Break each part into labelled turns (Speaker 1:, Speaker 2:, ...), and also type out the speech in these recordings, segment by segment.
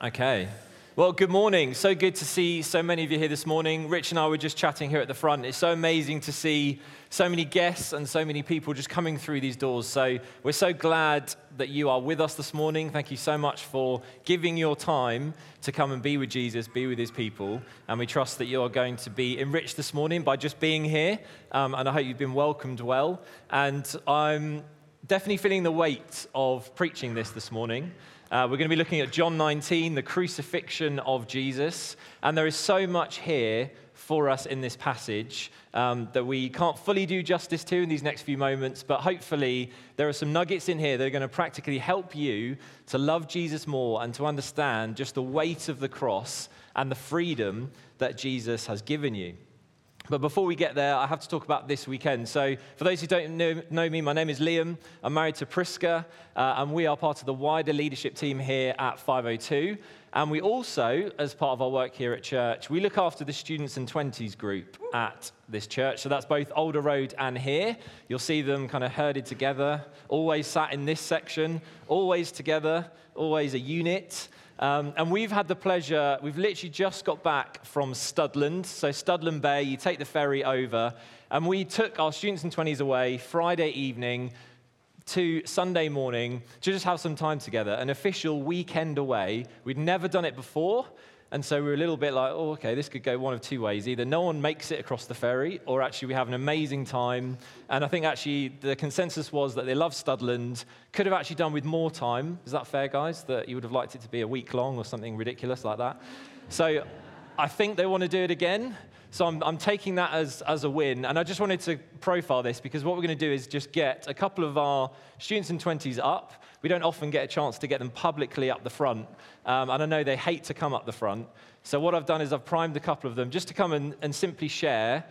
Speaker 1: Okay. Well, good morning. So good to see so many of you here this morning. Rich and I were just chatting here at the front. It's so amazing to see so many guests and so many people just coming through these doors. So we're so glad that you are with us this morning. Thank you so much for giving your time to come and be with Jesus, be with his people. And we trust that you are going to be enriched this morning by just being here. Um, and I hope you've been welcomed well. And I'm definitely feeling the weight of preaching this this morning. Uh, we're going to be looking at John 19, the crucifixion of Jesus. And there is so much here for us in this passage um, that we can't fully do justice to in these next few moments, but hopefully there are some nuggets in here that are going to practically help you to love Jesus more and to understand just the weight of the cross and the freedom that Jesus has given you. But before we get there, I have to talk about this weekend. So, for those who don't know, know me, my name is Liam. I'm married to Priska, uh, and we are part of the wider leadership team here at 502. And we also, as part of our work here at church, we look after the students and 20s group at this church. So that's both Alder Road and here. You'll see them kind of herded together, always sat in this section, always together, always a unit. Um, and we've had the pleasure, we've literally just got back from Studland. So, Studland Bay, you take the ferry over. And we took our students and 20s away Friday evening to Sunday morning to just have some time together, an official weekend away. We'd never done it before. And so we were a little bit like, oh, okay, this could go one of two ways. Either no one makes it across the ferry, or actually we have an amazing time. And I think actually the consensus was that they love Studland, could have actually done with more time. Is that fair, guys? That you would have liked it to be a week long or something ridiculous like that? So I think they want to do it again. So I'm, I'm, taking that as, as a win. And I just wanted to profile this because what we're going to do is just get a couple of our students in 20s up. We don't often get a chance to get them publicly up the front. Um, and I know they hate to come up the front. So what I've done is I've primed a couple of them just to come and, and simply share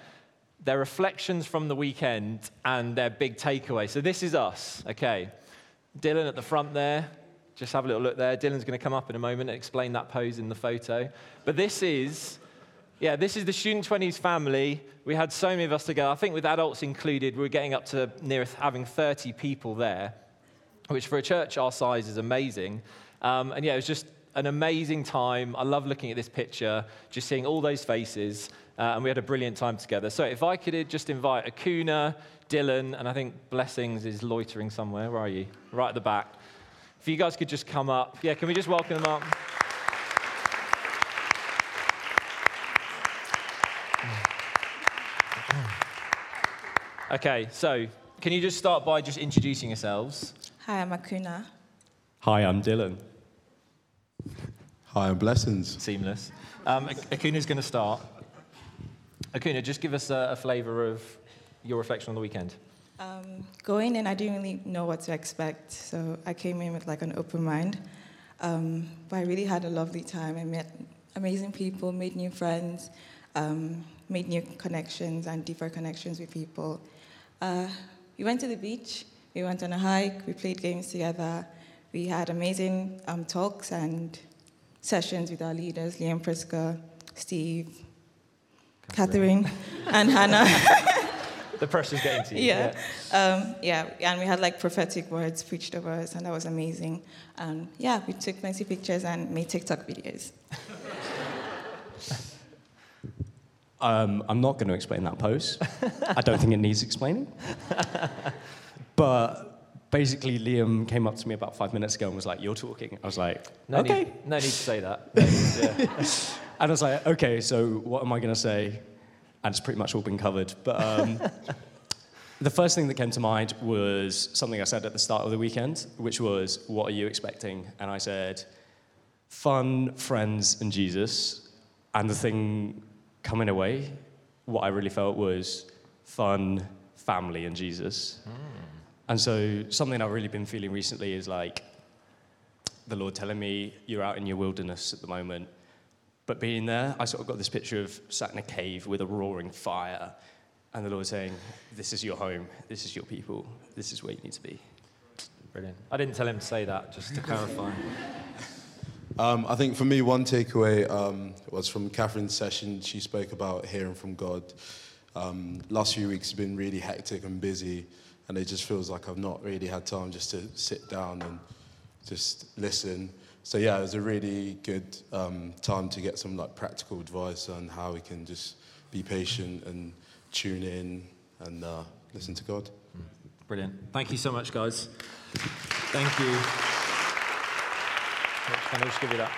Speaker 1: their reflections from the weekend and their big takeaway. So this is us, okay? Dylan at the front there. Just have a little look there. Dylan's going to come up in a moment and explain that pose in the photo. But this is yeah, this is the Student 20s family. We had so many of us together. I think with adults included, we are getting up to near having 30 people there, which for a church our size is amazing. Um, and yeah, it was just an amazing time. I love looking at this picture, just seeing all those faces, uh, and we had a brilliant time together. So if I could just invite Akuna, Dylan, and I think Blessings is loitering somewhere. Where are you? Right at the back. If you guys could just come up. Yeah, can we just welcome them up? Okay, so can you just start by just introducing yourselves?
Speaker 2: Hi, I'm Akuna.
Speaker 3: Hi, I'm Dylan.
Speaker 4: Hi, I'm Blessings.
Speaker 1: Seamless. Um, Akuna's going to start. Akuna, just give us a, a flavour of your reflection on the weekend.
Speaker 2: Um, going in, I didn't really know what to expect, so I came in with like an open mind. Um, but I really had a lovely time. I met amazing people, made new friends, um, made new connections and deeper connections with people. Uh, we went to the beach, we went on a hike, we played games together, we had amazing um, talks and sessions with our leaders, Liam Priska, Steve, Catherine, Catherine and Hannah.
Speaker 1: the pressure's getting to
Speaker 2: you. Yeah. Yeah. Um, yeah, and we had like prophetic words preached over us, and that was amazing. And yeah, we took plenty pictures and made TikTok videos.
Speaker 3: Um, I'm not going to explain that pose. I don't think it needs explaining. But basically, Liam came up to me about five minutes ago and was like, You're talking. I was like,
Speaker 1: no
Speaker 3: Okay.
Speaker 1: Need, no need to say that. yeah.
Speaker 3: and I was like, Okay, so what am I going to say? And it's pretty much all been covered. But um, the first thing that came to mind was something I said at the start of the weekend, which was, What are you expecting? And I said, Fun, friends, and Jesus. And the thing coming away, what I really felt was fun, family, and Jesus. Mm. And so something I've really been feeling recently is like the Lord telling me, you're out in your wilderness at the moment. But being there, I sort of got this picture of sat in a cave with a roaring fire, and the Lord saying, This is your home, this is your people, this is where you need to be.
Speaker 1: Brilliant. I didn't tell him to say that, just to clarify.
Speaker 4: Um, I think for me, one takeaway um, was from Catherine's session. She spoke about hearing from God. Um, last few weeks have been really hectic and busy, and it just feels like I've not really had time just to sit down and just listen. so yeah, it was a really good um, time to get some like practical advice on how we can just be patient and tune in and uh, listen to God.
Speaker 1: Brilliant. Thank you so much, guys. Thank you. Can I just give you that?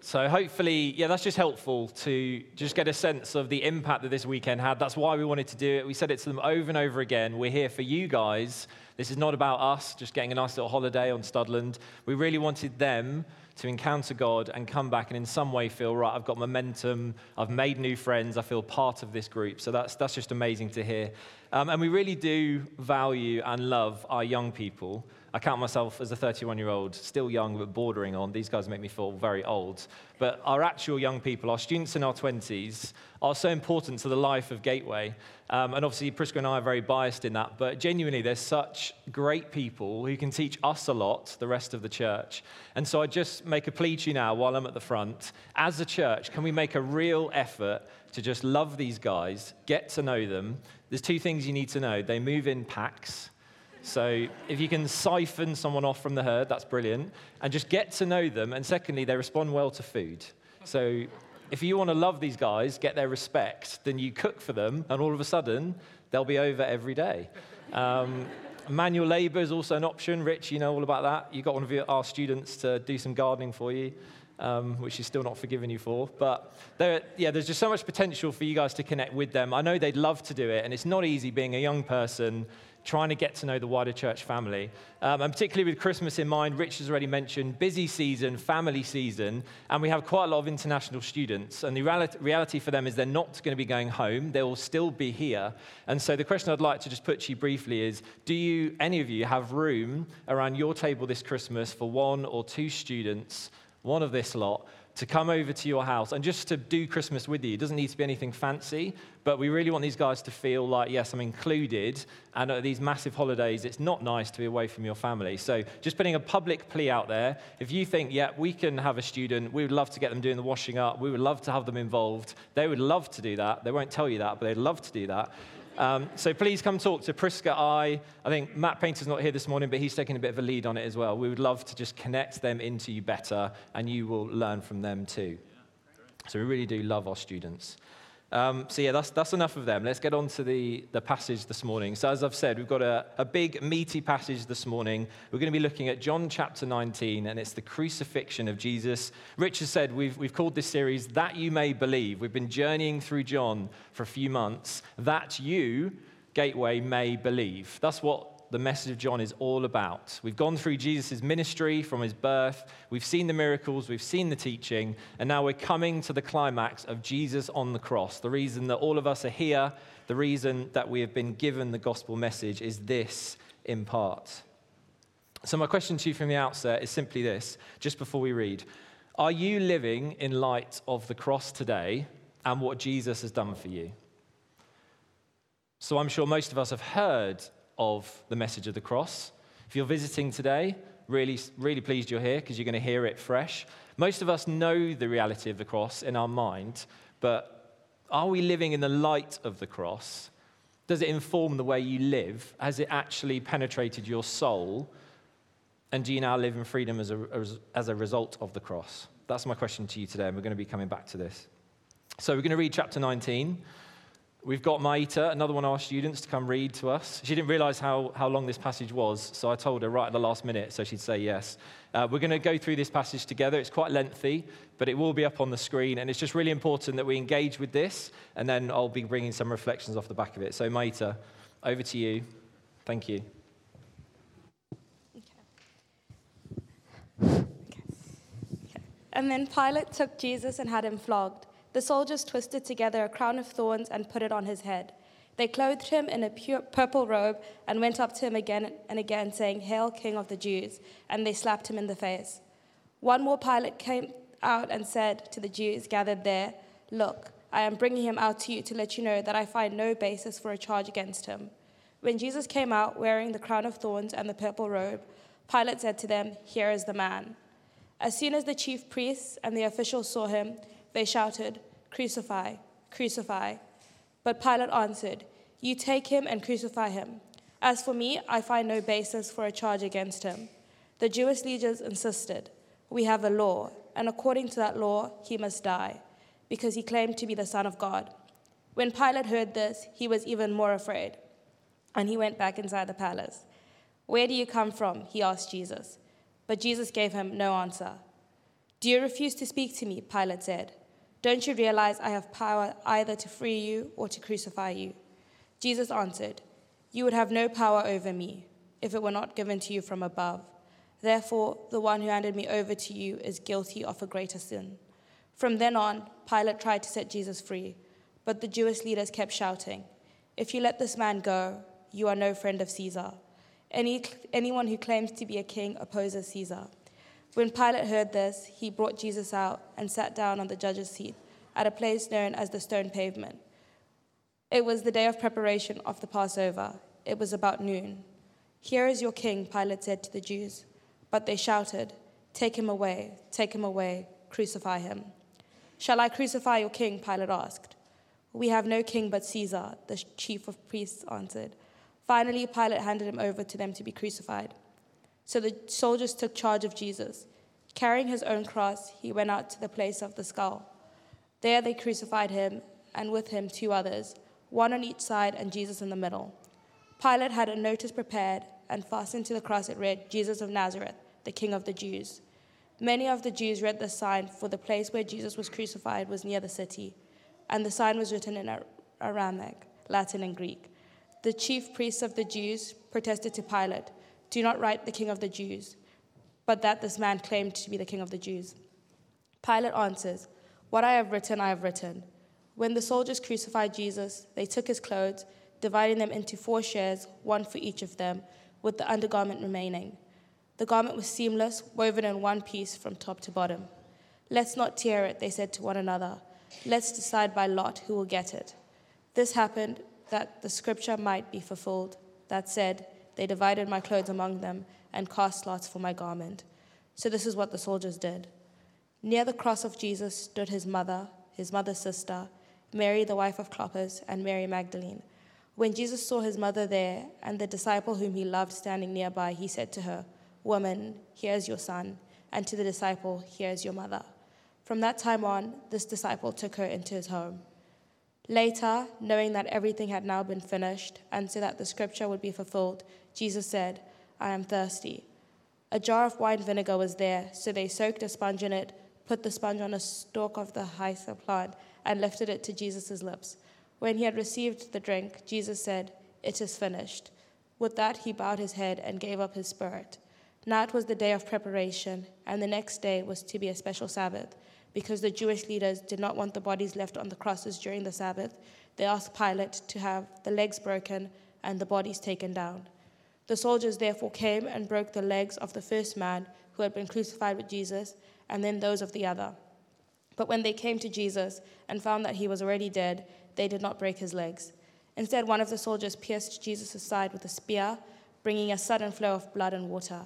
Speaker 1: So hopefully, yeah, that's just helpful to just get a sense of the impact that this weekend had. That's why we wanted to do it. We said it to them over and over again. We're here for you guys. This is not about us just getting a nice little holiday on Studland. We really wanted them to encounter God and come back and in some way feel, right, I've got momentum, I've made new friends, I feel part of this group. So that's, that's just amazing to hear. Um, and we really do value and love our young people. I count myself as a 31 year old, still young, but bordering on. These guys make me feel very old. But our actual young people, our students in our 20s, are so important to the life of Gateway. Um, and obviously, Prisca and I are very biased in that. But genuinely, they're such great people who can teach us a lot, the rest of the church. And so I just make a plea to you now while I'm at the front. As a church, can we make a real effort to just love these guys, get to know them? There's two things you need to know they move in packs. So if you can siphon someone off from the herd, that's brilliant. And just get to know them. And secondly, they respond well to food. So if you want to love these guys, get their respect, then you cook for them, and all of a sudden, they'll be over every day. Um, manual labor is also an option. Rich, you know all about that. You got one of your, our students to do some gardening for you. Um, which is still not forgiven you for. But there, yeah, there's just so much potential for you guys to connect with them. I know they'd love to do it, and it's not easy being a young person trying to get to know the wider church family. Um, and particularly with Christmas in mind, Rich has already mentioned busy season, family season, and we have quite a lot of international students. And the reality, reality for them is they're not going to be going home, they will still be here. And so the question I'd like to just put to you briefly is do you, any of you, have room around your table this Christmas for one or two students, one of this lot? To come over to your house and just to do Christmas with you. It doesn't need to be anything fancy, but we really want these guys to feel like, yes, I'm included. And at these massive holidays, it's not nice to be away from your family. So just putting a public plea out there. If you think, yeah, we can have a student, we would love to get them doing the washing up, we would love to have them involved. They would love to do that. They won't tell you that, but they'd love to do that. Um, so please come talk to Priska I. I think Matt Painter's not here this morning, but he's taking a bit of a lead on it as well. We would love to just connect them into you better, and you will learn from them too. So we really do love our students. Um, so, yeah, that's, that's enough of them. Let's get on to the, the passage this morning. So, as I've said, we've got a, a big, meaty passage this morning. We're going to be looking at John chapter 19, and it's the crucifixion of Jesus. Richard said we've, we've called this series That You May Believe. We've been journeying through John for a few months. That you, Gateway, may believe. That's what the message of John is all about. We've gone through Jesus' ministry from his birth, we've seen the miracles, we've seen the teaching, and now we're coming to the climax of Jesus on the cross. The reason that all of us are here, the reason that we have been given the gospel message is this in part. So, my question to you from the outset is simply this, just before we read Are you living in light of the cross today and what Jesus has done for you? So, I'm sure most of us have heard of the message of the cross. If you're visiting today, really, really pleased you're here because you're going to hear it fresh. Most of us know the reality of the cross in our mind, but are we living in the light of the cross? Does it inform the way you live? Has it actually penetrated your soul? And do you now live in freedom as a, as a result of the cross? That's my question to you today, and we're going to be coming back to this. So we're going to read chapter 19. We've got Maita, another one of our students, to come read to us. She didn't realize how, how long this passage was, so I told her right at the last minute so she'd say yes. Uh, we're going to go through this passage together. It's quite lengthy, but it will be up on the screen, and it's just really important that we engage with this, and then I'll be bringing some reflections off the back of it. So, Maita, over to you. Thank you.
Speaker 5: Okay. Okay. And then Pilate took Jesus and had him flogged. The soldiers twisted together a crown of thorns and put it on his head. They clothed him in a purple robe and went up to him again and again, saying, Hail, King of the Jews! And they slapped him in the face. One more Pilate came out and said to the Jews gathered there, Look, I am bringing him out to you to let you know that I find no basis for a charge against him. When Jesus came out wearing the crown of thorns and the purple robe, Pilate said to them, Here is the man. As soon as the chief priests and the officials saw him, they shouted, Crucify, crucify. But Pilate answered, You take him and crucify him. As for me, I find no basis for a charge against him. The Jewish leaders insisted, We have a law, and according to that law, he must die, because he claimed to be the Son of God. When Pilate heard this, he was even more afraid, and he went back inside the palace. Where do you come from? He asked Jesus. But Jesus gave him no answer. Do you refuse to speak to me? Pilate said. Don't you realize I have power either to free you or to crucify you? Jesus answered, You would have no power over me if it were not given to you from above. Therefore, the one who handed me over to you is guilty of a greater sin. From then on, Pilate tried to set Jesus free, but the Jewish leaders kept shouting, If you let this man go, you are no friend of Caesar. Any, anyone who claims to be a king opposes Caesar. When Pilate heard this, he brought Jesus out and sat down on the judge's seat at a place known as the stone pavement. It was the day of preparation of the Passover. It was about noon. Here is your king, Pilate said to the Jews. But they shouted, Take him away, take him away, crucify him. Shall I crucify your king? Pilate asked. We have no king but Caesar, the chief of priests answered. Finally, Pilate handed him over to them to be crucified. So the soldiers took charge of Jesus. Carrying his own cross, he went out to the place of the skull. There they crucified him, and with him two others, one on each side and Jesus in the middle. Pilate had a notice prepared, and fastened to the cross it read, Jesus of Nazareth the King of the Jews. Many of the Jews read the sign, for the place where Jesus was crucified was near the city, and the sign was written in Aramaic, Latin, and Greek. The chief priests of the Jews protested to Pilate, Do not write the King of the Jews, but that this man claimed to be the King of the Jews. Pilate answers, What I have written, I have written. When the soldiers crucified Jesus, they took his clothes, dividing them into four shares, one for each of them, with the undergarment remaining. The garment was seamless, woven in one piece from top to bottom. Let's not tear it, they said to one another. Let's decide by lot who will get it. This happened that the scripture might be fulfilled. That said, they divided my clothes among them and cast lots for my garment. So this is what the soldiers did. Near the cross of Jesus stood his mother, his mother's sister, Mary, the wife of Clopas, and Mary Magdalene. When Jesus saw his mother there and the disciple whom he loved standing nearby, he said to her, Woman, here's your son, and to the disciple, here's your mother. From that time on, this disciple took her into his home. Later, knowing that everything had now been finished, and so that the scripture would be fulfilled, Jesus said, I am thirsty. A jar of wine vinegar was there, so they soaked a sponge in it, put the sponge on a stalk of the hyssop plant, and lifted it to Jesus' lips. When he had received the drink, Jesus said, It is finished. With that, he bowed his head and gave up his spirit. Now it was the day of preparation, and the next day was to be a special Sabbath. Because the Jewish leaders did not want the bodies left on the crosses during the Sabbath, they asked Pilate to have the legs broken and the bodies taken down. The soldiers therefore came and broke the legs of the first man who had been crucified with Jesus, and then those of the other. But when they came to Jesus and found that he was already dead, they did not break his legs. Instead, one of the soldiers pierced Jesus' side with a spear, bringing a sudden flow of blood and water.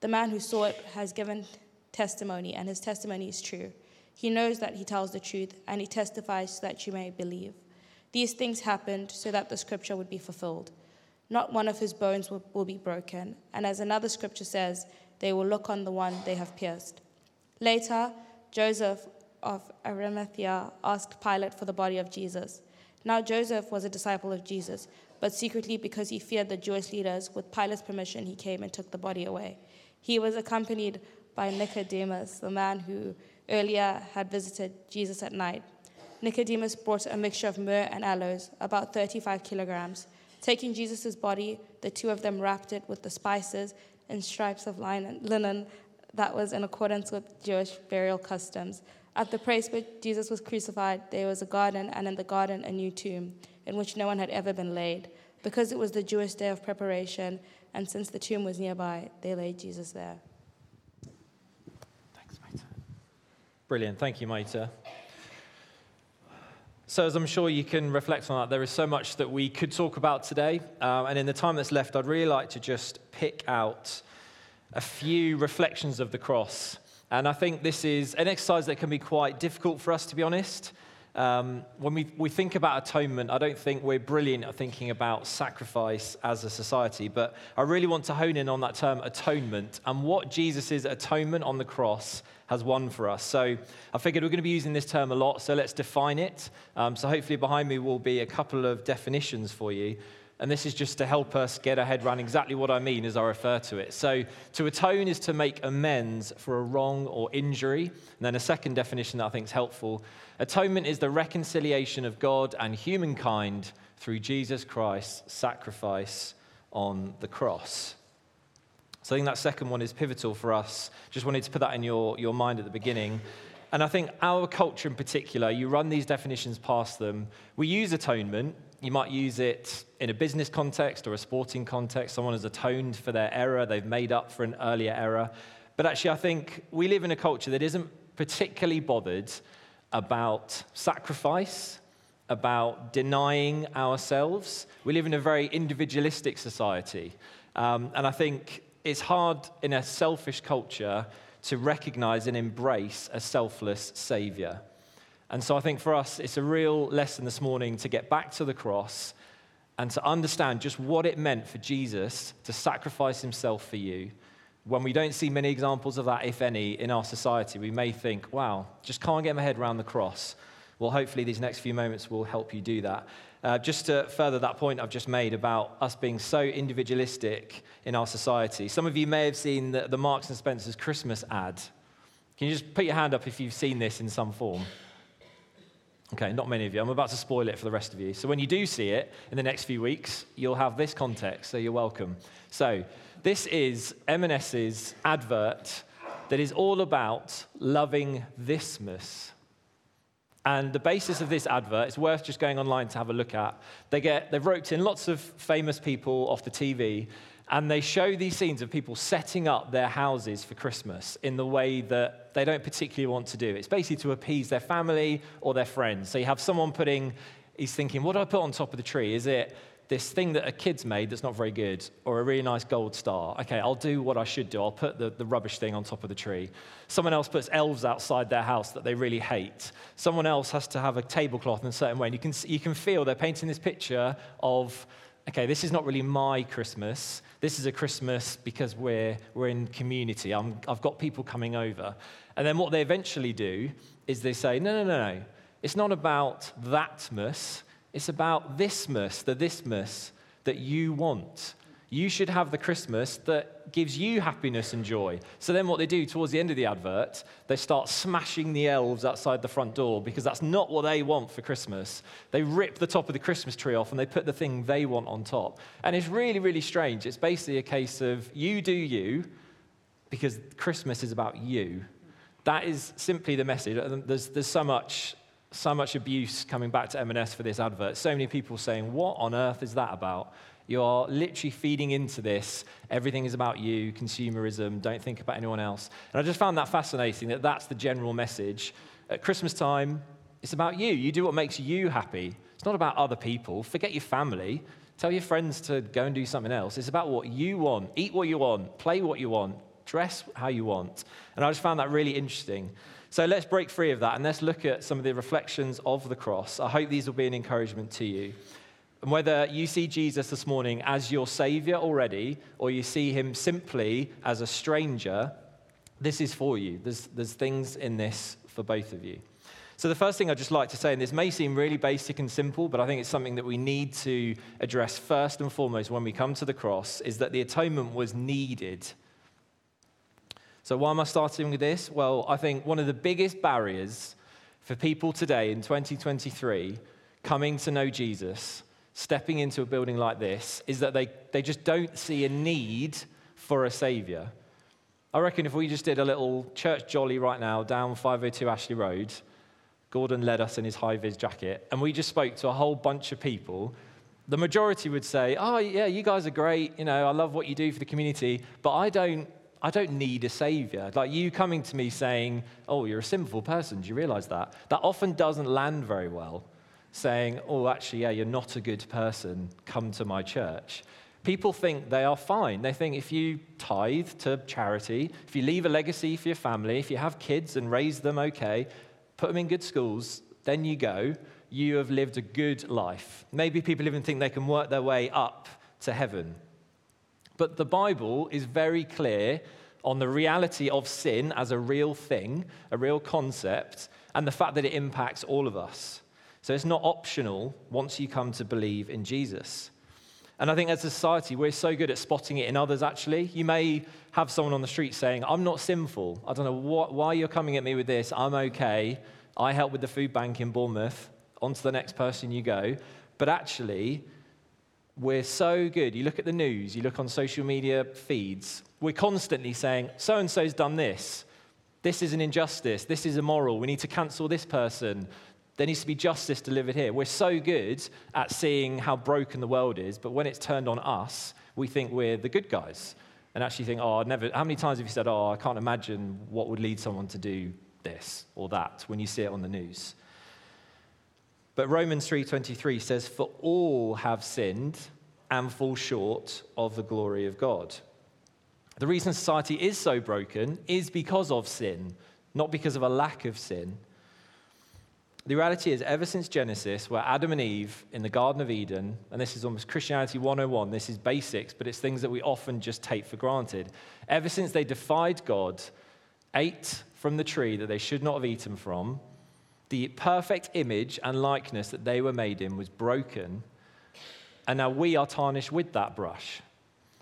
Speaker 5: The man who saw it has given testimony, and his testimony is true. He knows that he tells the truth, and he testifies so that you may believe. These things happened so that the scripture would be fulfilled. Not one of his bones will, will be broken, and as another scripture says, they will look on the one they have pierced. Later, Joseph of Arimathea asked Pilate for the body of Jesus. Now, Joseph was a disciple of Jesus, but secretly, because he feared the Jewish leaders, with Pilate's permission, he came and took the body away. He was accompanied by Nicodemus, the man who earlier had visited Jesus at night. Nicodemus brought a mixture of myrrh and aloes, about 35 kilograms. Taking Jesus' body, the two of them wrapped it with the spices and stripes of linen that was in accordance with Jewish burial customs. At the place where Jesus was crucified, there was a garden, and in the garden, a new tomb, in which no one had ever been laid. Because it was the Jewish day of preparation, and since the tomb was nearby, they laid Jesus there.
Speaker 1: Thanks, Maita. Brilliant. Thank you, Maita. So, as I'm sure you can reflect on that, there is so much that we could talk about today. Um, and in the time that's left, I'd really like to just pick out a few reflections of the cross. And I think this is an exercise that can be quite difficult for us, to be honest. um, when we, we think about atonement, I don't think we're brilliant at thinking about sacrifice as a society, but I really want to hone in on that term atonement and what Jesus' atonement on the cross has won for us. So I figured we're going to be using this term a lot, so let's define it. Um, so hopefully behind me will be a couple of definitions for you. And this is just to help us get our head around exactly what I mean as I refer to it. So, to atone is to make amends for a wrong or injury. And then a second definition that I think is helpful atonement is the reconciliation of God and humankind through Jesus Christ's sacrifice on the cross. So, I think that second one is pivotal for us. Just wanted to put that in your, your mind at the beginning. And I think our culture in particular, you run these definitions past them. We use atonement you might use it in a business context or a sporting context. Someone has atoned for their error, they've made up for an earlier error. But actually, I think we live in a culture that isn't particularly bothered about sacrifice, about denying ourselves. We live in a very individualistic society. Um, and I think it's hard in a selfish culture to recognize and embrace a selfless Savior. And so I think for us, it's a real lesson this morning to get back to the cross and to understand just what it meant for Jesus to sacrifice himself for you. When we don't see many examples of that, if any, in our society, we may think, wow, just can't get my head around the cross. Well, hopefully, these next few moments will help you do that. Uh, just to further that point I've just made about us being so individualistic in our society, some of you may have seen the, the Marks and Spencer's Christmas ad. Can you just put your hand up if you've seen this in some form? Okay, not many of you. I'm about to spoil it for the rest of you. So when you do see it in the next few weeks, you'll have this context, so you're welcome. So this is M&S's advert that is all about loving thismas. And the basis of this advert, it's worth just going online to have a look at. They get, they've roped in lots of famous people off the TV, and they show these scenes of people setting up their houses for Christmas in the way that they don't particularly want to do. It's basically to appease their family or their friends. So you have someone putting, he's thinking, what do I put on top of the tree? Is it this thing that a kid's made that's not very good, or a really nice gold star. Okay, I'll do what I should do. I'll put the, the rubbish thing on top of the tree. Someone else puts elves outside their house that they really hate. Someone else has to have a tablecloth in a certain way. And you can, you can feel they're painting this picture of okay, this is not really my Christmas. This is a Christmas because we're, we're in community. I'm, I've got people coming over. And then what they eventually do is they say, no, no, no, no. It's not about thatmas. It's about thismas, the thismas that you want. You should have the Christmas that gives you happiness and joy. So then, what they do towards the end of the advert, they start smashing the elves outside the front door because that's not what they want for Christmas. They rip the top of the Christmas tree off and they put the thing they want on top. And it's really, really strange. It's basically a case of you do you because Christmas is about you. That is simply the message. There's, there's so much so much abuse coming back to M&S for this advert. So many people saying, What on earth is that about? You're literally feeding into this. Everything is about you, consumerism, don't think about anyone else. And I just found that fascinating that that's the general message. At Christmas time, it's about you. You do what makes you happy. It's not about other people. Forget your family. Tell your friends to go and do something else. It's about what you want. Eat what you want. Play what you want. Dress how you want. And I just found that really interesting. So let's break free of that and let's look at some of the reflections of the cross. I hope these will be an encouragement to you. And whether you see Jesus this morning as your Savior already, or you see him simply as a stranger, this is for you. There's, there's things in this for both of you. So, the first thing I'd just like to say, and this may seem really basic and simple, but I think it's something that we need to address first and foremost when we come to the cross, is that the atonement was needed. So, why am I starting with this? Well, I think one of the biggest barriers for people today in 2023 coming to know Jesus stepping into a building like this is that they, they just don't see a need for a savior. I reckon if we just did a little church jolly right now down 502 Ashley Road, Gordon led us in his high vis jacket, and we just spoke to a whole bunch of people. The majority would say, Oh, yeah, you guys are great. You know, I love what you do for the community, but I don't, I don't need a savior. Like you coming to me saying, Oh, you're a sinful person. Do you realize that? That often doesn't land very well saying, oh, actually, yeah, you're not a good person, come to my church. People think they are fine. They think if you tithe to charity, if you leave a legacy for your family, if you have kids and raise them okay, put them in good schools, then you go, you have lived a good life. Maybe people even think they can work their way up to heaven. But the Bible is very clear on the reality of sin as a real thing, a real concept, and the fact that it impacts all of us. So it's not optional once you come to believe in Jesus. And I think as a society, we're so good at spotting it in others, actually. You may have someone on the street saying, I'm not sinful. I don't know what, why you're coming at me with this. I'm okay. I help with the food bank in Bournemouth. On to the next person you go. But actually, we're so good. You look at the news, you look on social media feeds, we're constantly saying, so and so's done this. This is an injustice. This is immoral. We need to cancel this person. There needs to be justice delivered here. We're so good at seeing how broken the world is, but when it's turned on us, we think we're the good guys and actually think, oh, never. How many times have you said, oh, I can't imagine what would lead someone to do this or that when you see it on the news? But Romans 3:23 says for all have sinned and fall short of the glory of God. The reason society is so broken is because of sin, not because of a lack of sin. The reality is, ever since Genesis, where Adam and Eve in the Garden of Eden, and this is almost Christianity 101, this is basics, but it's things that we often just take for granted. Ever since they defied God, ate from the tree that they should not have eaten from, the perfect image and likeness that they were made in was broken, and now we are tarnished with that brush.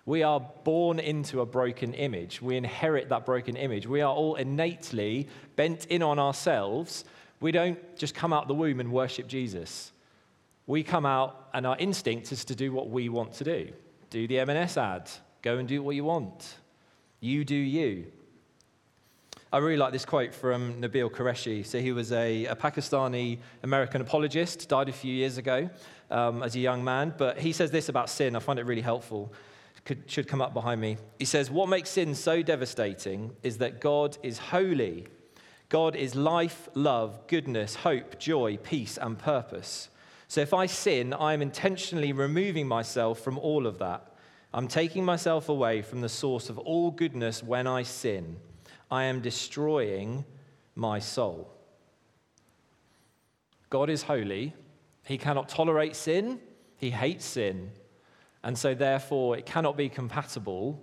Speaker 1: We are born into a broken image. We inherit that broken image. We are all innately bent in on ourselves we don't just come out the womb and worship Jesus. We come out, and our instinct is to do what we want to do. Do the M&S ad. Go and do what you want. You do you. I really like this quote from Nabil Qureshi. So he was a, a Pakistani American apologist, died a few years ago um, as a young man. But he says this about sin. I find it really helpful. Could, should come up behind me. He says, What makes sin so devastating is that God is holy God is life, love, goodness, hope, joy, peace, and purpose. So if I sin, I am intentionally removing myself from all of that. I'm taking myself away from the source of all goodness when I sin. I am destroying my soul. God is holy. He cannot tolerate sin. He hates sin. And so, therefore, it cannot be compatible.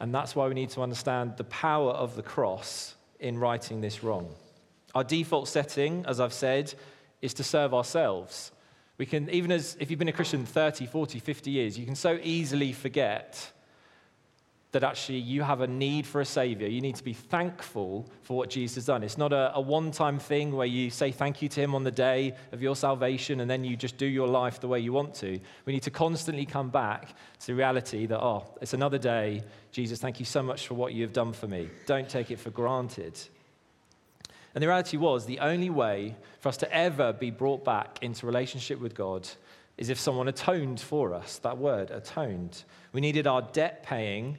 Speaker 1: And that's why we need to understand the power of the cross in righting this wrong. Our default setting, as I've said, is to serve ourselves. We can, even as if you've been a Christian 30, 40, 50 years, you can so easily forget that actually you have a need for a Savior. You need to be thankful for what Jesus has done. It's not a, a one time thing where you say thank you to Him on the day of your salvation and then you just do your life the way you want to. We need to constantly come back to the reality that, oh, it's another day. Jesus, thank you so much for what you have done for me. Don't take it for granted. And the reality was, the only way for us to ever be brought back into relationship with God is if someone atoned for us. That word, atoned. We needed our debt paying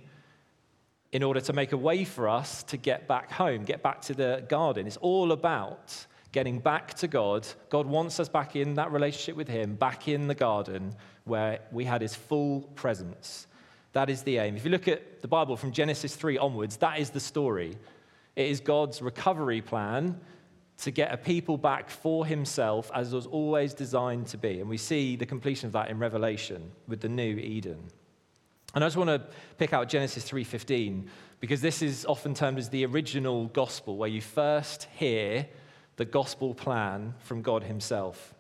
Speaker 1: in order to make a way for us to get back home, get back to the garden. It's all about getting back to God. God wants us back in that relationship with Him, back in the garden where we had His full presence. That is the aim. If you look at the Bible from Genesis 3 onwards, that is the story. It is God's recovery plan to get a people back for Himself as was always designed to be. And we see the completion of that in Revelation with the new Eden. And I just want to pick out Genesis 3:15 because this is often termed as the original gospel where you first hear the gospel plan from God himself.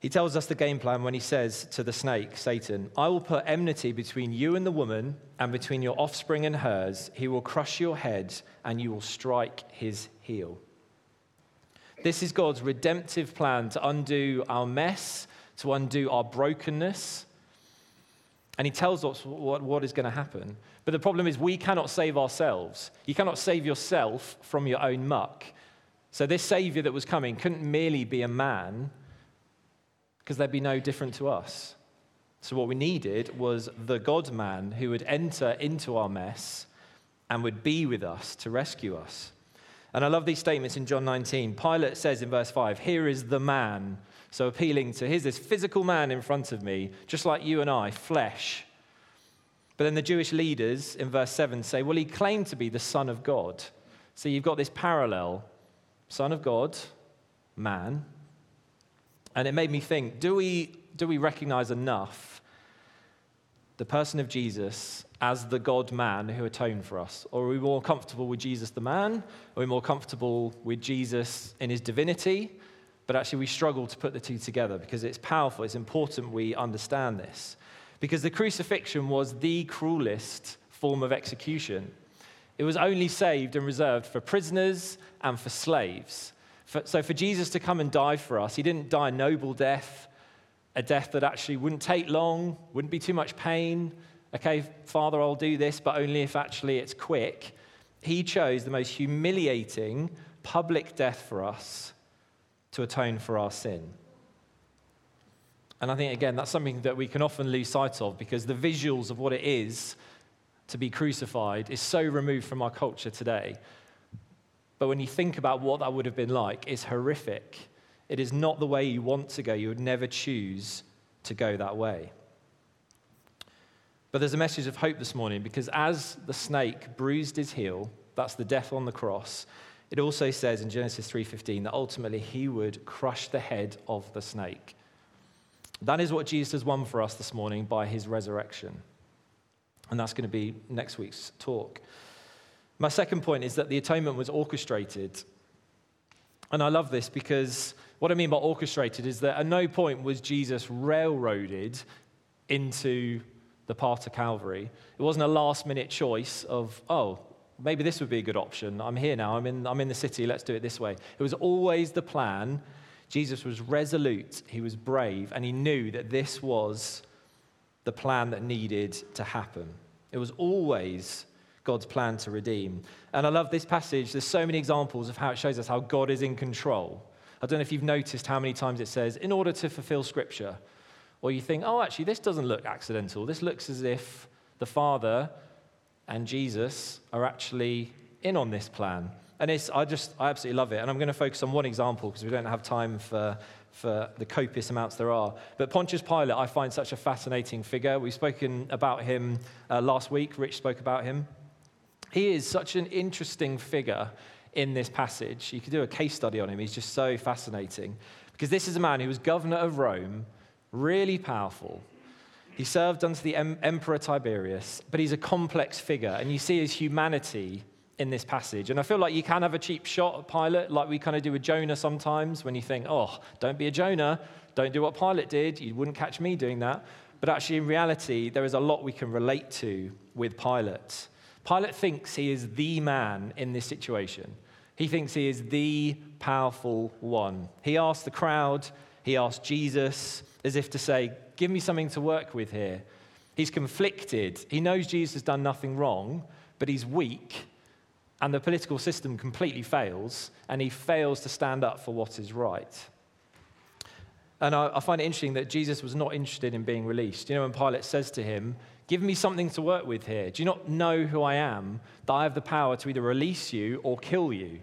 Speaker 1: He tells us the game plan when he says to the snake, Satan, I will put enmity between you and the woman, and between your offspring and hers. He will crush your head, and you will strike his heel. This is God's redemptive plan to undo our mess, to undo our brokenness, and he tells us what, what is going to happen. But the problem is, we cannot save ourselves. You cannot save yourself from your own muck. So, this Savior that was coming couldn't merely be a man, because there'd be no different to us. So, what we needed was the God man who would enter into our mess and would be with us to rescue us. And I love these statements in John 19. Pilate says in verse 5, Here is the man so appealing to, here's this physical man in front of me, just like you and I, flesh. But then the Jewish leaders in verse 7 say, well, he claimed to be the Son of God. So you've got this parallel Son of God, man. And it made me think do we, do we recognize enough the person of Jesus as the God man who atoned for us? Or are we more comfortable with Jesus the man? Are we more comfortable with Jesus in his divinity? But actually, we struggle to put the two together because it's powerful. It's important we understand this. Because the crucifixion was the cruelest form of execution. It was only saved and reserved for prisoners and for slaves. For, so, for Jesus to come and die for us, he didn't die a noble death, a death that actually wouldn't take long, wouldn't be too much pain. Okay, Father, I'll do this, but only if actually it's quick. He chose the most humiliating public death for us to atone for our sin. And I think, again, that's something that we can often lose sight of because the visuals of what it is to be crucified is so removed from our culture today. But when you think about what that would have been like, it's horrific. It is not the way you want to go. You would never choose to go that way. But there's a message of hope this morning because as the snake bruised his heel, that's the death on the cross, it also says in Genesis 3:15 that ultimately he would crush the head of the snake. That is what Jesus has won for us this morning by his resurrection. And that's going to be next week's talk. My second point is that the atonement was orchestrated. And I love this because what I mean by orchestrated is that at no point was Jesus railroaded into the path to Calvary. It wasn't a last minute choice of, oh, maybe this would be a good option. I'm here now, I'm in, I'm in the city, let's do it this way. It was always the plan. Jesus was resolute, he was brave, and he knew that this was the plan that needed to happen. It was always God's plan to redeem. And I love this passage. There's so many examples of how it shows us how God is in control. I don't know if you've noticed how many times it says, in order to fulfill Scripture. Or you think, oh, actually, this doesn't look accidental. This looks as if the Father and Jesus are actually in on this plan. And it's, I just, I absolutely love it. And I'm going to focus on one example because we don't have time for, for the copious amounts there are. But Pontius Pilate, I find such a fascinating figure. We've spoken about him uh, last week. Rich spoke about him. He is such an interesting figure in this passage. You could do a case study on him. He's just so fascinating. Because this is a man who was governor of Rome, really powerful. He served under the em- Emperor Tiberius, but he's a complex figure. And you see his humanity in this passage. And I feel like you can have a cheap shot at Pilate, like we kind of do with Jonah sometimes, when you think, oh, don't be a Jonah, don't do what Pilate did, you wouldn't catch me doing that. But actually, in reality, there is a lot we can relate to with Pilate. Pilate thinks he is the man in this situation. He thinks he is the powerful one. He asks the crowd, he asks Jesus, as if to say, Give me something to work with here. He's conflicted. He knows Jesus has done nothing wrong, but he's weak, and the political system completely fails, and he fails to stand up for what is right. And I, I find it interesting that Jesus was not interested in being released. You know, when Pilate says to him, Give me something to work with here. Do you not know who I am? That I have the power to either release you or kill you.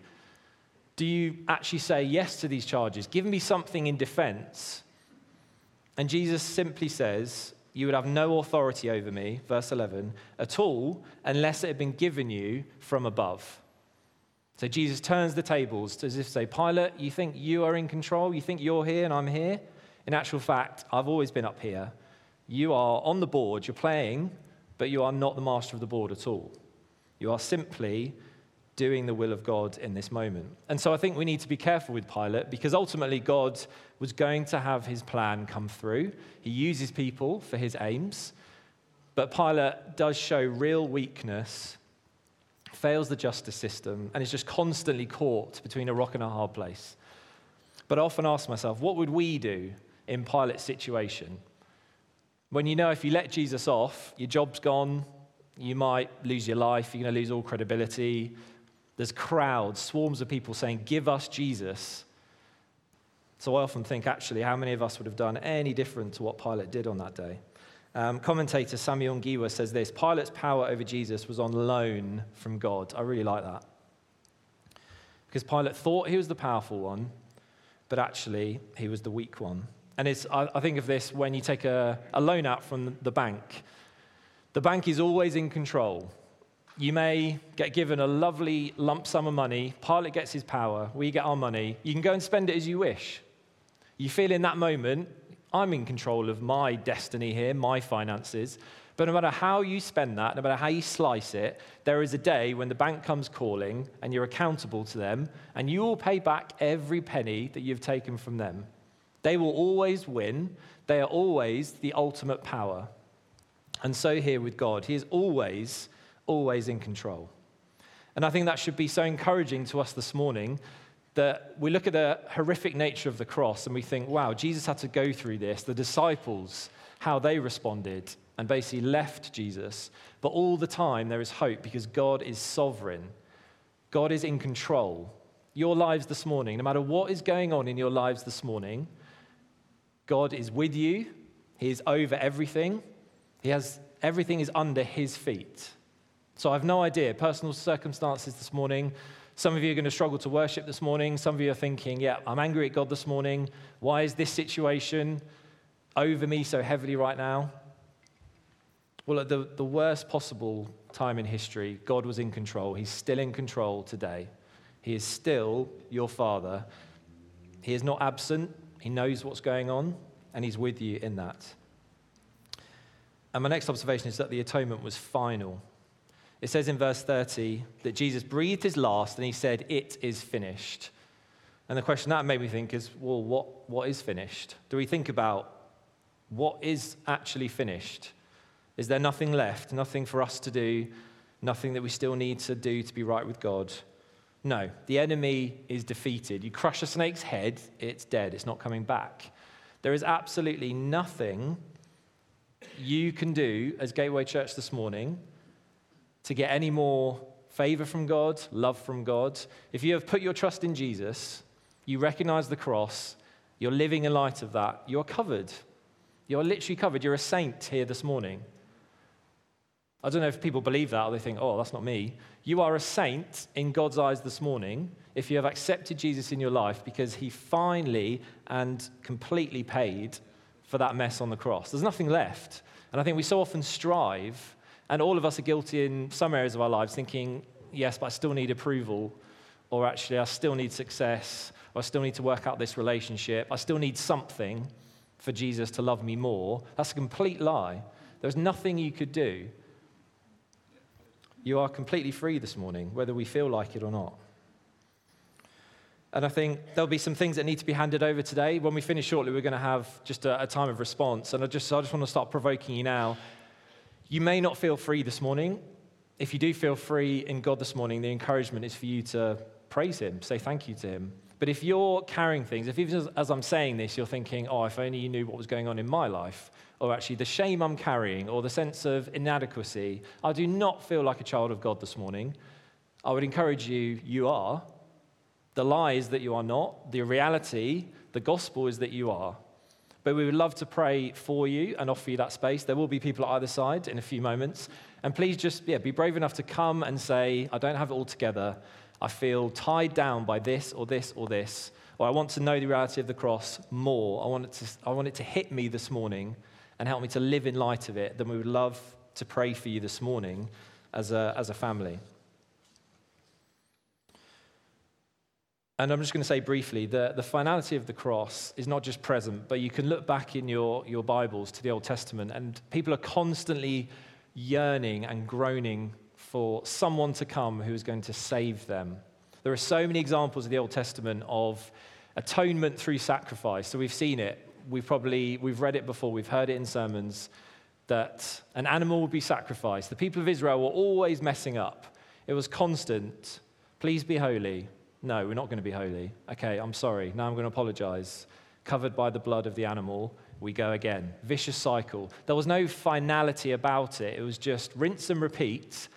Speaker 1: Do you actually say yes to these charges? Give me something in defense. And Jesus simply says, You would have no authority over me, verse 11, at all, unless it had been given you from above. So Jesus turns the tables as if to say, Pilate, you think you are in control? You think you're here and I'm here? In actual fact, I've always been up here. You are on the board, you're playing, but you are not the master of the board at all. You are simply doing the will of God in this moment. And so I think we need to be careful with Pilate because ultimately God was going to have his plan come through. He uses people for his aims, but Pilate does show real weakness, fails the justice system, and is just constantly caught between a rock and a hard place. But I often ask myself, what would we do in Pilate's situation? When you know if you let Jesus off, your job's gone, you might lose your life, you're going to lose all credibility. There's crowds, swarms of people saying, Give us Jesus. So I often think, actually, how many of us would have done any different to what Pilate did on that day? Um, commentator Samuel Ngewa says this Pilate's power over Jesus was on loan from God. I really like that. Because Pilate thought he was the powerful one, but actually, he was the weak one. And it's, I, I think of this when you take a, a loan out from the bank. The bank is always in control. You may get given a lovely lump sum of money. Pilate gets his power. We get our money. You can go and spend it as you wish. You feel in that moment, I'm in control of my destiny here, my finances. But no matter how you spend that, no matter how you slice it, there is a day when the bank comes calling and you're accountable to them, and you will pay back every penny that you've taken from them. They will always win, they are always the ultimate power. And so here with God, He is always, always in control. And I think that should be so encouraging to us this morning that we look at the horrific nature of the cross and we think, wow, Jesus had to go through this. The disciples, how they responded and basically left Jesus. But all the time, there is hope because God is sovereign, God is in control. Your lives this morning, no matter what is going on in your lives this morning, God is with you, He is over everything. He has everything is under His feet. So I have no idea, personal circumstances this morning. Some of you are going to struggle to worship this morning. Some of you are thinking, yeah, I'm angry at God this morning. Why is this situation over me so heavily right now? Well, at the, the worst possible time in history, God was in control. He's still in control today. He is still your Father. He is not absent. He knows what's going on, and He's with you in that. And my next observation is that the atonement was final. It says in verse 30 that Jesus breathed his last and he said, It is finished. And the question that made me think is, well, what, what is finished? Do we think about what is actually finished? Is there nothing left, nothing for us to do, nothing that we still need to do to be right with God? No, the enemy is defeated. You crush a snake's head, it's dead, it's not coming back. There is absolutely nothing you can do as Gateway Church this morning to get any more favor from God, love from God. If you have put your trust in Jesus, you recognize the cross, you're living in light of that, you're covered. You're literally covered. You're a saint here this morning. I don't know if people believe that or they think, oh, that's not me. You are a saint in God's eyes this morning if you have accepted Jesus in your life because he finally and completely paid for that mess on the cross. There's nothing left. And I think we so often strive, and all of us are guilty in some areas of our lives, thinking, yes, but I still need approval, or actually, I still need success, or I still need to work out this relationship, I still need something for Jesus to love me more. That's a complete lie. There's nothing you could do you are completely free this morning, whether we feel like it or not. And I think there'll be some things that need to be handed over today. When we finish shortly, we're going to have just a, a time of response. And I just, I just want to start provoking you now. You may not feel free this morning. If you do feel free in God this morning, the encouragement is for you to praise Him, say thank you to Him. But if you're carrying things, if even as I'm saying this, you're thinking, oh, if only you knew what was going on in my life, or actually the shame I'm carrying, or the sense of inadequacy, I do not feel like a child of God this morning. I would encourage you, you are. The lie is that you are not. The reality, the gospel is that you are. But we would love to pray for you and offer you that space. There will be people at either side in a few moments. And please just yeah, be brave enough to come and say, I don't have it all together. I feel tied down by this or this or this, or I want to know the reality of the cross more. I want it to, I want it to hit me this morning and help me to live in light of it, then we would love to pray for you this morning as a, as a family. And I'm just going to say briefly that the finality of the cross is not just present, but you can look back in your, your Bibles to the Old Testament, and people are constantly yearning and groaning for someone to come who is going to save them. There are so many examples of the Old Testament of atonement through sacrifice. So we've seen it. We've probably we've read it before. We've heard it in sermons that an animal would be sacrificed. The people of Israel were always messing up. It was constant. Please be holy. No, we're not going to be holy. Okay, I'm sorry. Now I'm going to apologize. Covered by the blood of the animal, we go again. Vicious cycle. There was no finality about it. It was just rinse and repeat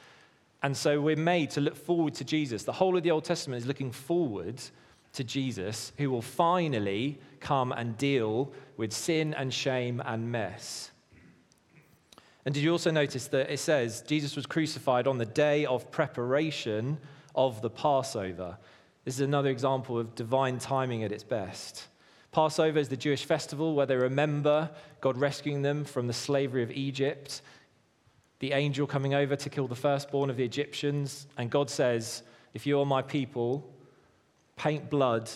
Speaker 1: and so we're made to look forward to Jesus. The whole of the Old Testament is looking forward to Jesus, who will finally come and deal with sin and shame and mess. And did you also notice that it says Jesus was crucified on the day of preparation of the Passover? This is another example of divine timing at its best. Passover is the Jewish festival where they remember God rescuing them from the slavery of Egypt the angel coming over to kill the firstborn of the Egyptians. And God says, If you are my people, paint blood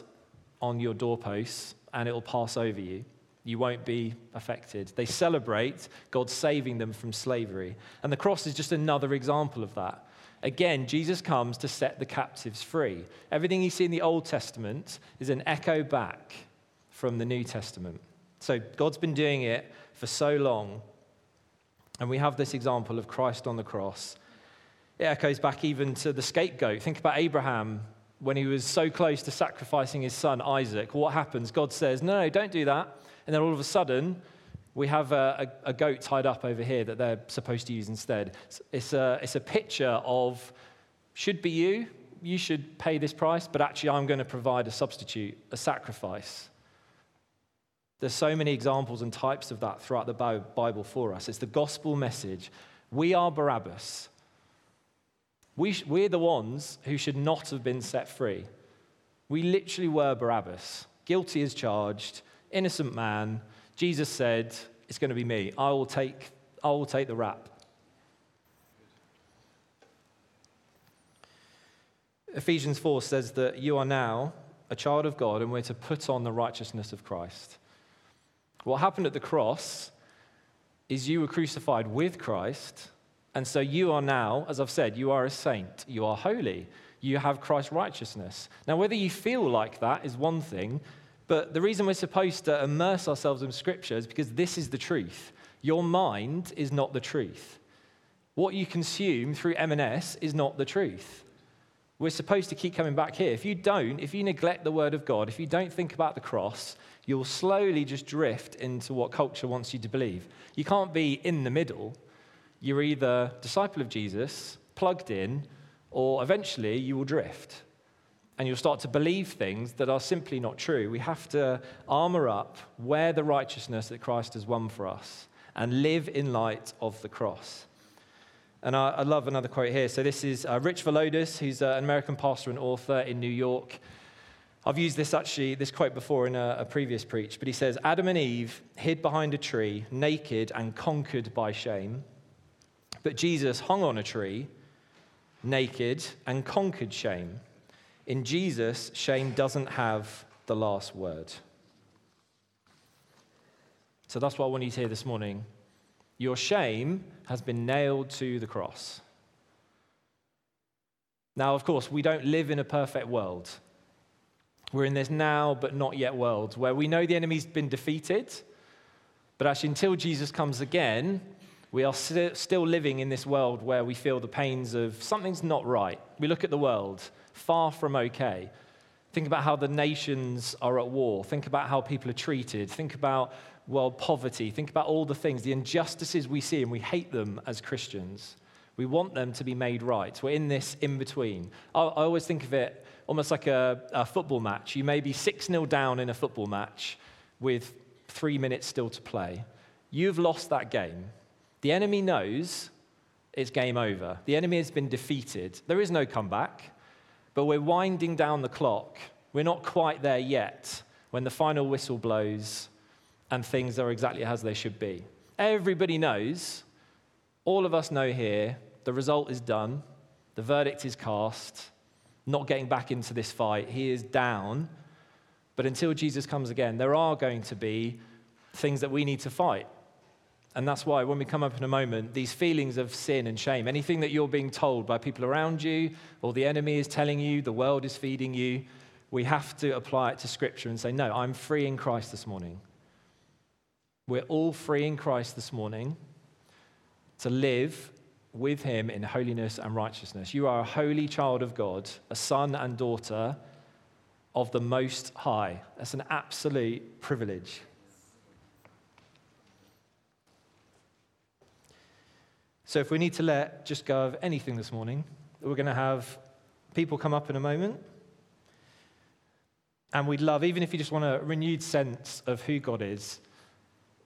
Speaker 1: on your doorposts and it will pass over you. You won't be affected. They celebrate God saving them from slavery. And the cross is just another example of that. Again, Jesus comes to set the captives free. Everything you see in the Old Testament is an echo back from the New Testament. So God's been doing it for so long. And we have this example of Christ on the cross. It echoes back even to the scapegoat. Think about Abraham when he was so close to sacrificing his son Isaac. What happens? God says, No, no, don't do that. And then all of a sudden, we have a, a, a, goat tied up over here that they're supposed to use instead. It's a, it's a picture of, should be you, you should pay this price, but actually, I'm going to provide a substitute, a sacrifice. There's so many examples and types of that throughout the Bible for us. It's the gospel message. We are Barabbas. We sh- we're the ones who should not have been set free. We literally were Barabbas, guilty as charged, innocent man. Jesus said, It's going to be me. I will take, I will take the rap. Ephesians 4 says that you are now a child of God and we're to put on the righteousness of Christ. What happened at the cross is you were crucified with Christ, and so you are now, as I've said, you are a saint, you are holy, you have Christ's righteousness. Now, whether you feel like that is one thing, but the reason we're supposed to immerse ourselves in Scripture is because this is the truth. Your mind is not the truth. What you consume through M&S is not the truth. We're supposed to keep coming back here. If you don't, if you neglect the Word of God, if you don't think about the cross, you'll slowly just drift into what culture wants you to believe. You can't be in the middle. You're either disciple of Jesus, plugged in, or eventually you will drift. And you'll start to believe things that are simply not true. We have to armor up, wear the righteousness that Christ has won for us, and live in light of the cross. And I, I love another quote here. So, this is uh, Rich Villodas, who's uh, an American pastor and author in New York. I've used this actually, this quote before in a, a, previous preach, but he says Adam and Eve hid behind a tree, naked and conquered by shame. But Jesus hung on a tree, naked and conquered shame. In Jesus, shame doesn't have the last word. So that's what I want you to hear this morning. Your shame has been nailed to the cross. Now, of course, we don't live in a perfect world. We're in this now but not yet world where we know the enemy's been defeated, but actually, until Jesus comes again, we are st- still living in this world where we feel the pains of something's not right. We look at the world, far from okay. Think about how the nations are at war. Think about how people are treated. Think about world poverty. Think about all the things, the injustices we see, and we hate them as Christians. We want them to be made right. We're in this in between. I, I always think of it almost like a, a football match. You may be 6 0 down in a football match with three minutes still to play. You've lost that game. The enemy knows it's game over. The enemy has been defeated. There is no comeback, but we're winding down the clock. We're not quite there yet when the final whistle blows and things are exactly as they should be. Everybody knows, all of us know here, the result is done, the verdict is cast, not getting back into this fight. He is down. But until Jesus comes again, there are going to be things that we need to fight. And that's why when we come up in a moment, these feelings of sin and shame, anything that you're being told by people around you, or the enemy is telling you, the world is feeding you, we have to apply it to Scripture and say, No, I'm free in Christ this morning. We're all free in Christ this morning to live with him in holiness and righteousness. You are a holy child of God, a son and daughter of the Most High. That's an absolute privilege. So, if we need to let just go of anything this morning, we're going to have people come up in a moment. And we'd love, even if you just want a renewed sense of who God is,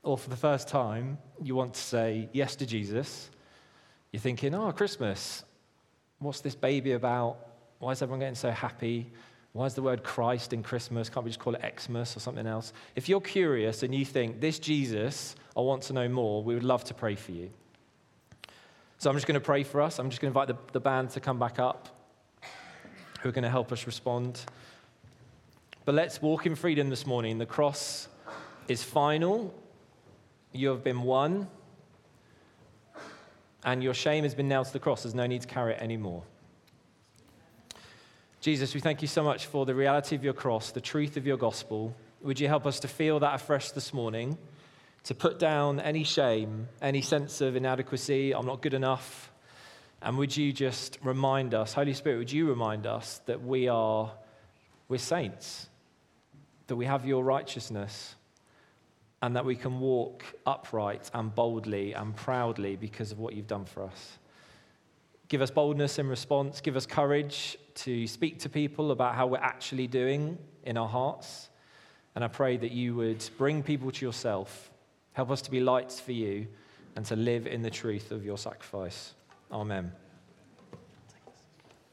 Speaker 1: or for the first time, you want to say yes to Jesus you're thinking, oh, Christmas, what's this baby about? Why is everyone getting so happy? Why is the word Christ in Christmas? Can't we just call it Xmas or something else? If you're curious and you think, this Jesus, I want to know more, we would love to pray for you. So I'm just going to pray for us. I'm just going to invite the, the band to come back up who are going to help us respond. But let's walk in freedom this morning. The cross is final. You have been won. And your shame has been nailed to the cross. There's no need to carry it anymore. Jesus, we thank you so much for the reality of your cross, the truth of your gospel. Would you help us to feel that afresh this morning? To put down any shame, any sense of inadequacy, I'm not good enough. And would you just remind us, Holy Spirit, would you remind us that we are, we're saints, that we have your righteousness, and that we can walk upright and boldly and proudly because of what you've done for us. Give us boldness in response. Give us courage to speak to people about how we're actually doing in our hearts. And I pray that you would bring people to yourself, help us to be lights for you, and to live in the truth of your sacrifice. Amen.